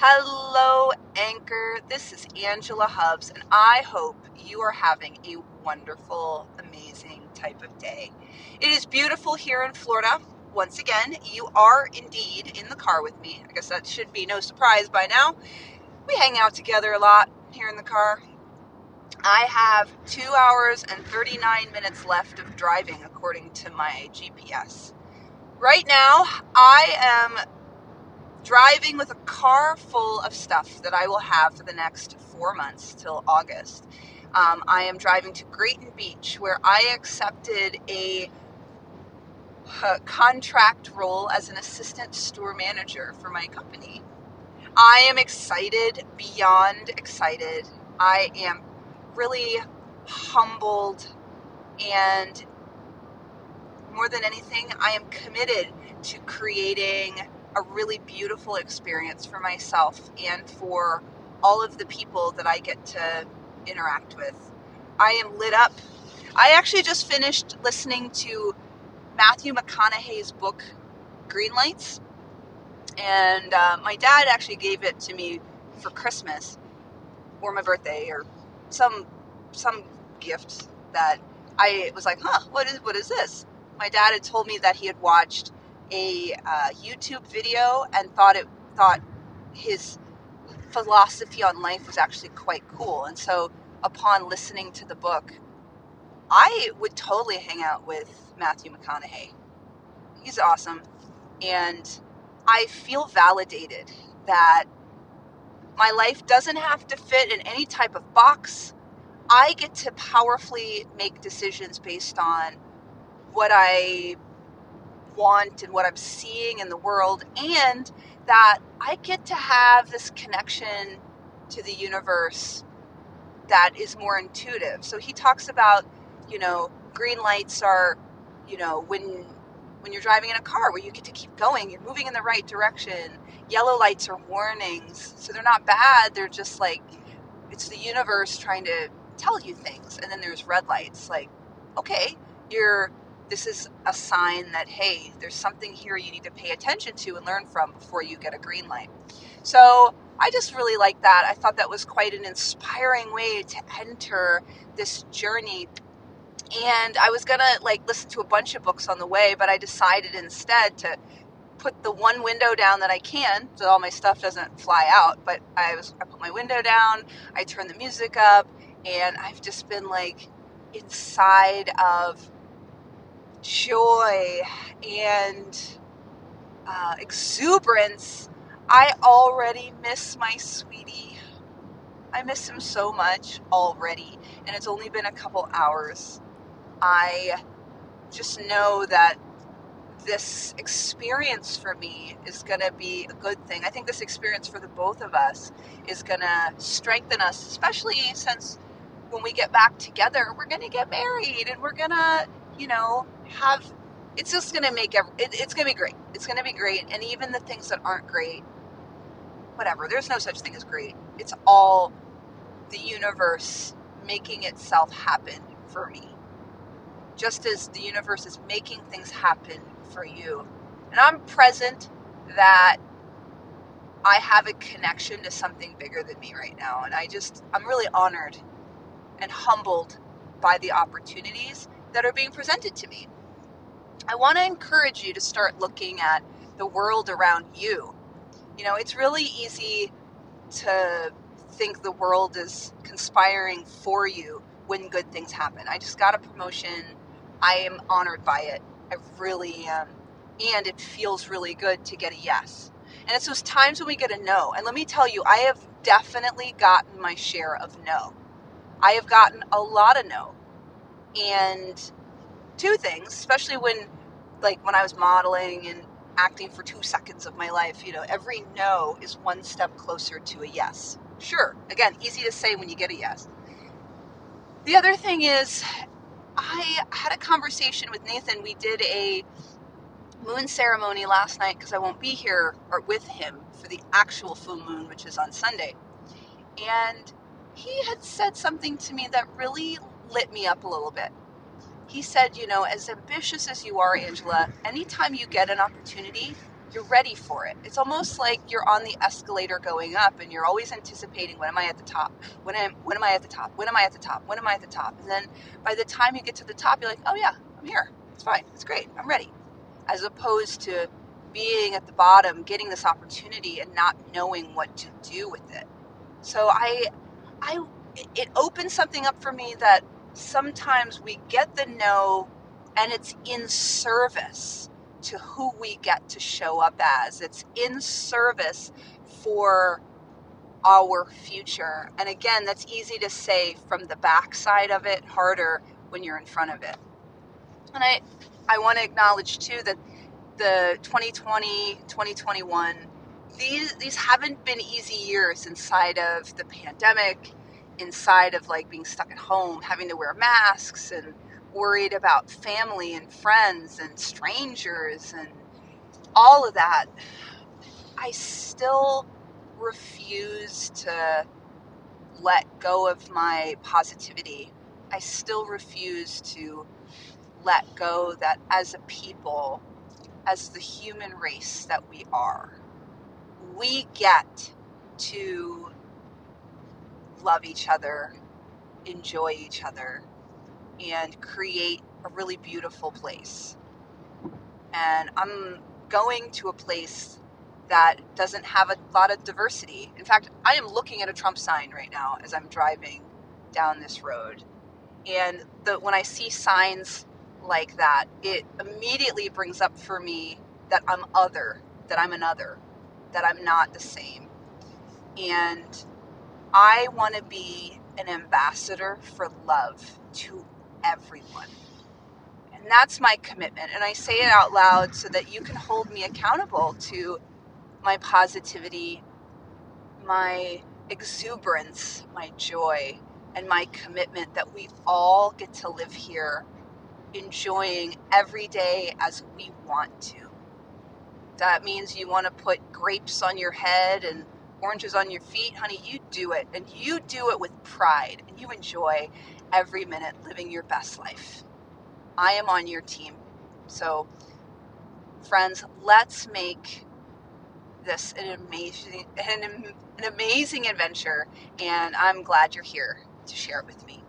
Hello, Anchor. This is Angela Hubbs, and I hope you are having a wonderful, amazing type of day. It is beautiful here in Florida. Once again, you are indeed in the car with me. I guess that should be no surprise by now. We hang out together a lot here in the car. I have two hours and 39 minutes left of driving according to my GPS. Right now, I am driving with a car full of stuff that I will have for the next four months till August. Um, I am driving to Grayton Beach, where I accepted a, a contract role as an assistant store manager for my company. I am excited, beyond excited. I am really humbled and more than anything, I am committed to creating a really beautiful experience for myself and for all of the people that I get to interact with. I am lit up. I actually just finished listening to Matthew McConaughey's book, Green Lights. And uh, my dad actually gave it to me for Christmas or my birthday or some some gift that I was like, huh, what is what is this? My dad had told me that he had watched a uh, YouTube video and thought it thought his philosophy on life was actually quite cool. And so, upon listening to the book, I would totally hang out with Matthew McConaughey. He's awesome, and I feel validated that my life doesn't have to fit in any type of box. I get to powerfully make decisions based on what I want and what I'm seeing in the world, and that I get to have this connection to the universe that is more intuitive. So he talks about, you know, green lights are, you know, when when you're driving in a car where you get to keep going, you're moving in the right direction. Yellow lights are warnings. So they're not bad, they're just like it's the universe trying to tell you things. And then there's red lights like okay, you're this is a sign that hey there's something here you need to pay attention to and learn from before you get a green light. So i just really like that. I thought that was quite an inspiring way to enter this journey. And i was gonna like listen to a bunch of books on the way but i decided instead to put the one window down that i can so all my stuff doesn't fly out but i was i put my window down i turned the music up and i've just been like inside of joy and uh, exuberance, I already miss my sweetie. I miss him so much already, and it's only been a couple hours. I just know that this experience for me is going to be a good thing. I think this experience for the both of us is going to strengthen us, especially since when we get back together, we're going to get married and we're going to, you know, have it's just going to make every, it, it's going to be great. It's going to be great. And even the things that aren't great, whatever, there's no such thing as great. It's all the universe making itself happen for me. Just as the universe is making things happen for you. And I'm present that I have a connection to something bigger than me right now. And I just, I'm really honored and humbled by the opportunities that are being presented to me. I want to encourage you to start looking at the world around you. You know, it's really easy to think the world is conspiring for you when good things happen. I just got a promotion. I am honored by it. I really am. And it feels really good to get a yes. And it's those times when we get a no. And let me tell you, I have definitely gotten my share of no. I have gotten a lot of no. And two things, especially when like when I was modeling and acting for two seconds of my life, you know, every no is one step closer to a yes. Sure, again, easy to say when you get a yes. The other thing is, I had a conversation with Nathan. We did a moon ceremony last night because I won't be here or with him for the actual full moon, which is on Sunday. And he had said something to me that really lit me up a little bit he said, you know, as ambitious as you are, Angela, anytime you get an opportunity, you're ready for it. It's almost like you're on the escalator going up and you're always anticipating when am I at the top? When am when am I at the top? When am I at the top? When am I at the top? And then by the time you get to the top, you're like, "Oh yeah, I'm here. It's fine. It's great. I'm ready." As opposed to being at the bottom, getting this opportunity and not knowing what to do with it. So I I it opens something up for me that sometimes we get the no and it's in service to who we get to show up as. It's in service for our future. And again, that's easy to say from the backside of it, harder when you're in front of it. And I I want to acknowledge too that the 2020, 2021, these these haven't been easy years inside of the pandemic, inside of like being stuck at home, having to wear masks and worried about family and friends and strangers and all of that, I still refuse to let go of my positivity. I still refuse to let go that as a people, as the human race that we are, we get to love each other, enjoy each other, and create a really beautiful place. And I'm going to a place that doesn't have a lot of diversity. In fact, I am looking at a Trump sign right now as I'm driving down this road. And the, when I see signs like that, it immediately brings up for me that I'm other, that I'm another, that I'm not the same. And I want to be an ambassador for love to everyone. And that's my commitment. And I say it out loud so that you can hold me accountable to my positivity, my exuberance, my joy, and my commitment that we all get to live here enjoying every day as we want to. That means you want to put grapes on your head and oranges on your feet, honey, you do it. And you do it with pride and you enjoy every minute living your best life. I am on your team. So, friends, let's make this an amazing an, an amazing adventure and I'm glad you're here to share it with me.